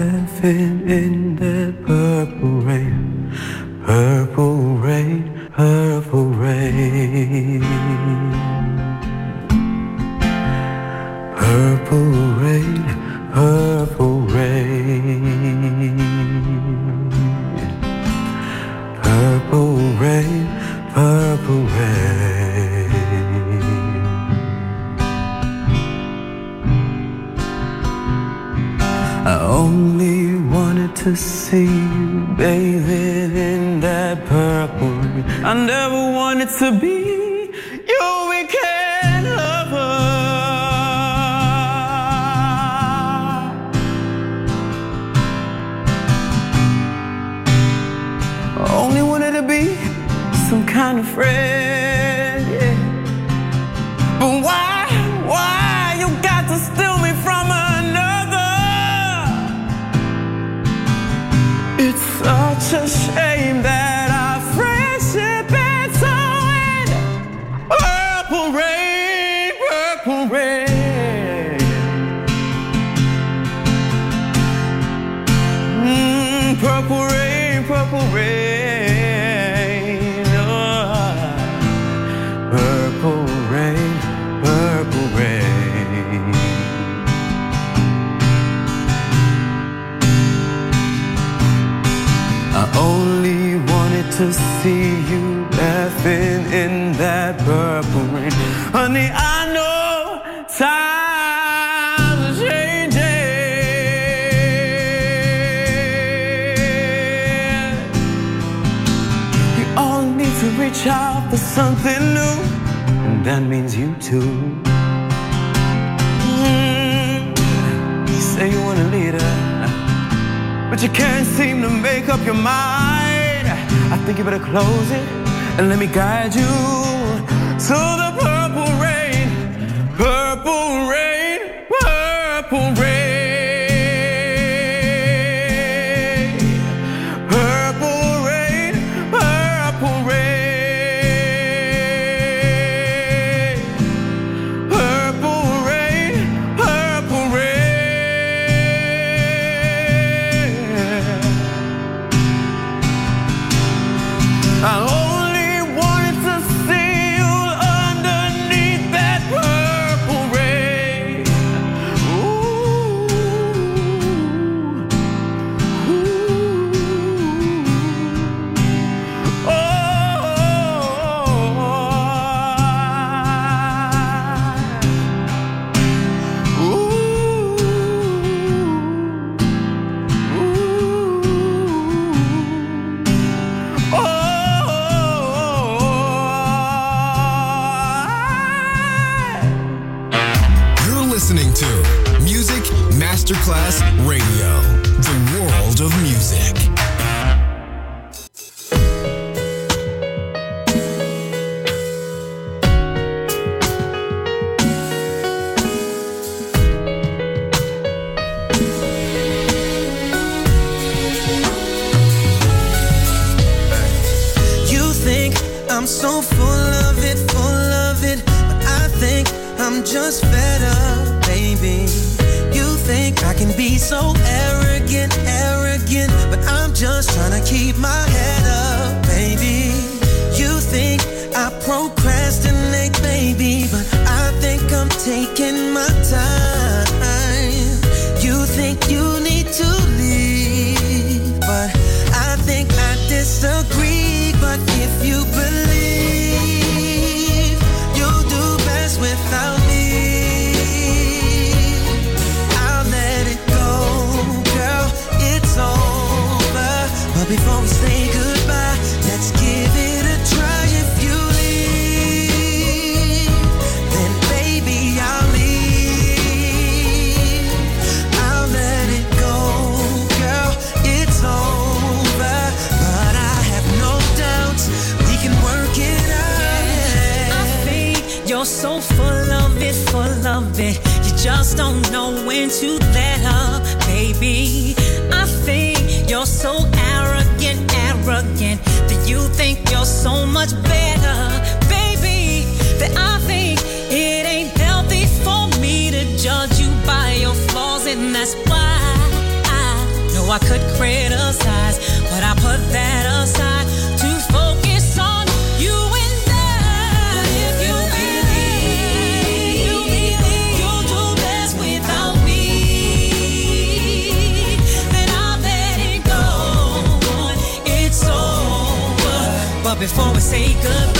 laughing in that purple rain, purple rain, purple rain. Purple rain, purple see you bathing in that purple. I never wanted to be Jesus. Eh. but you can't seem to make up your mind. I think you better close it and let me guide you to the place. That's why I know I could criticize, but I put that aside to focus on you and I. But If you believe you'll do best without me, then I'll let it go. It's over. But before we say goodbye,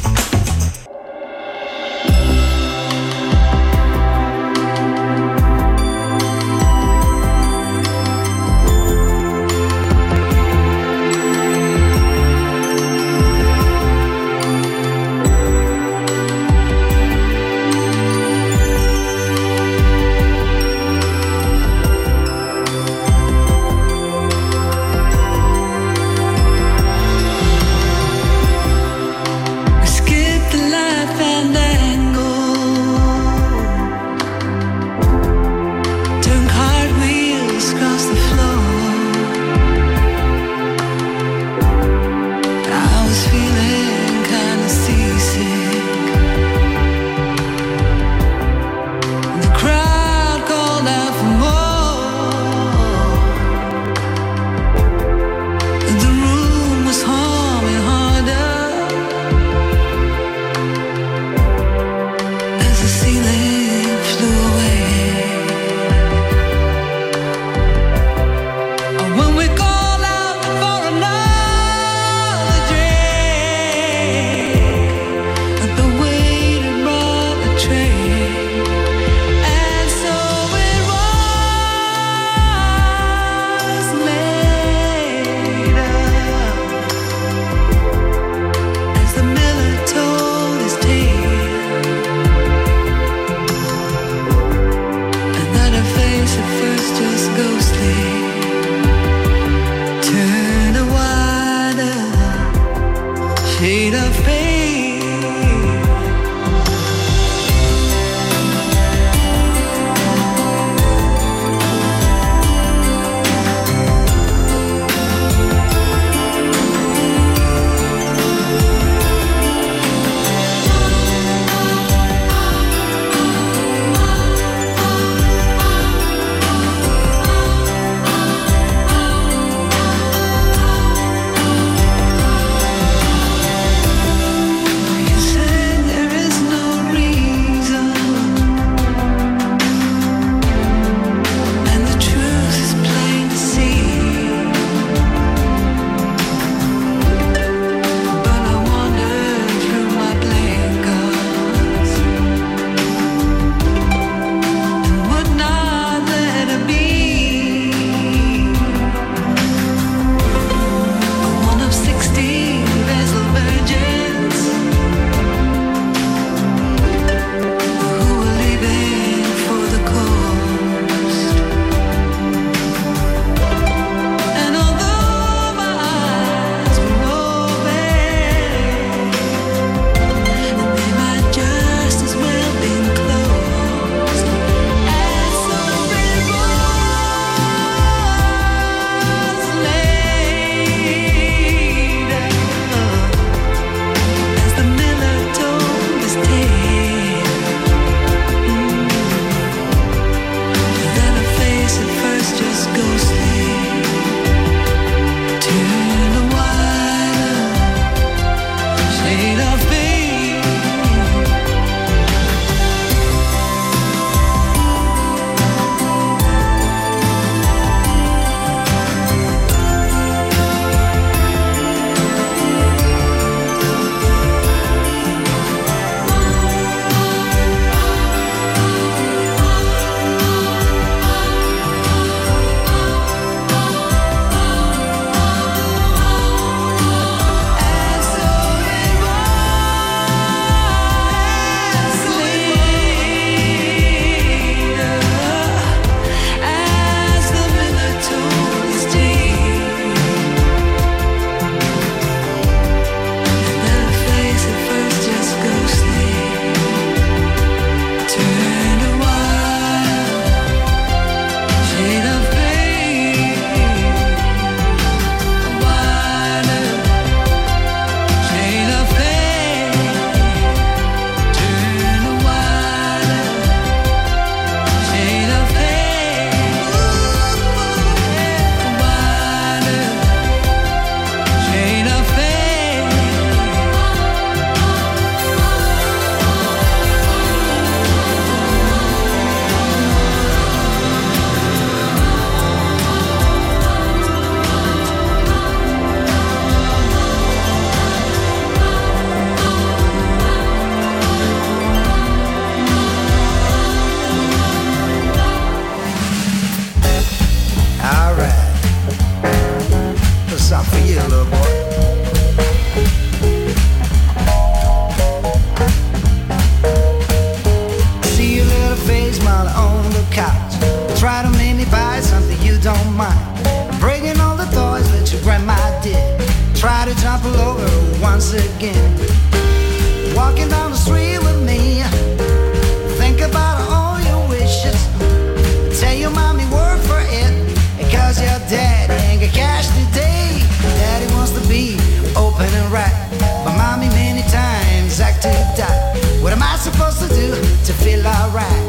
Mommy many times acted die What am I supposed to do to feel alright?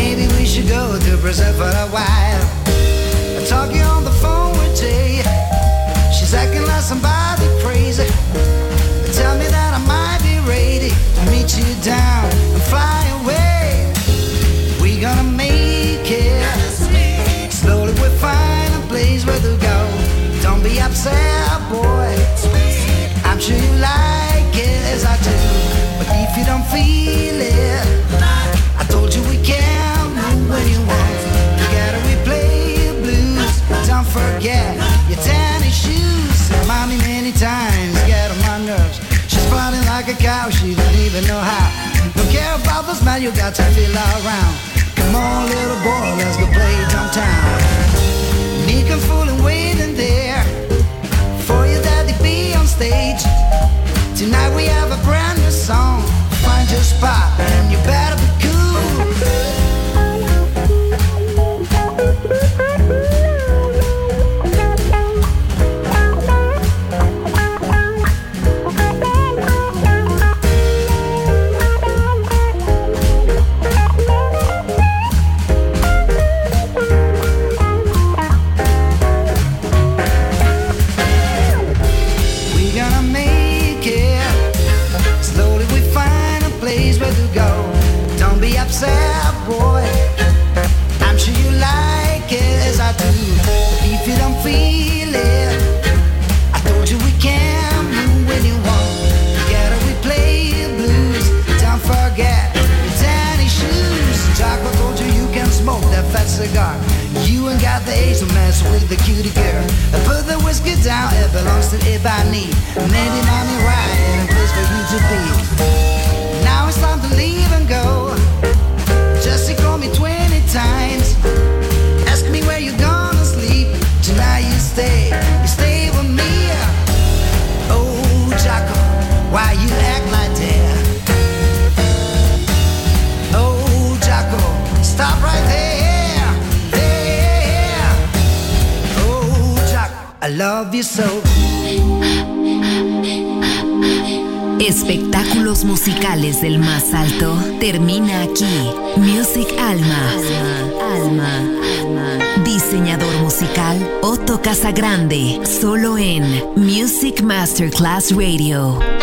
Maybe we should go to Brazil for a while Talking on the phone with Jay She's acting like somebody crazy Tell me that I might be ready to meet you down and fly away we gonna make it. Slowly we'll find a place where to go. Don't be upset, boy. I'm sure you like if you don't feel it, I told you we can move when you want. Blues. Don't forget your tennis shoes. Mommy many times get on my nerves. She's like a cow, she don't even know how. Don't care about the smell, you got to around. Come on, little boy, let's go play downtown. Meek and fool waiting there for your daddy be on stage. Tonight we that belongs to if I need, maybe mommy, right, and a place for you to be. Now it's time to leave. Espectáculos musicales del más alto termina aquí. Music Alma. Alma. Alma. Diseñador musical Otto Casagrande. Solo en Music Masterclass Radio.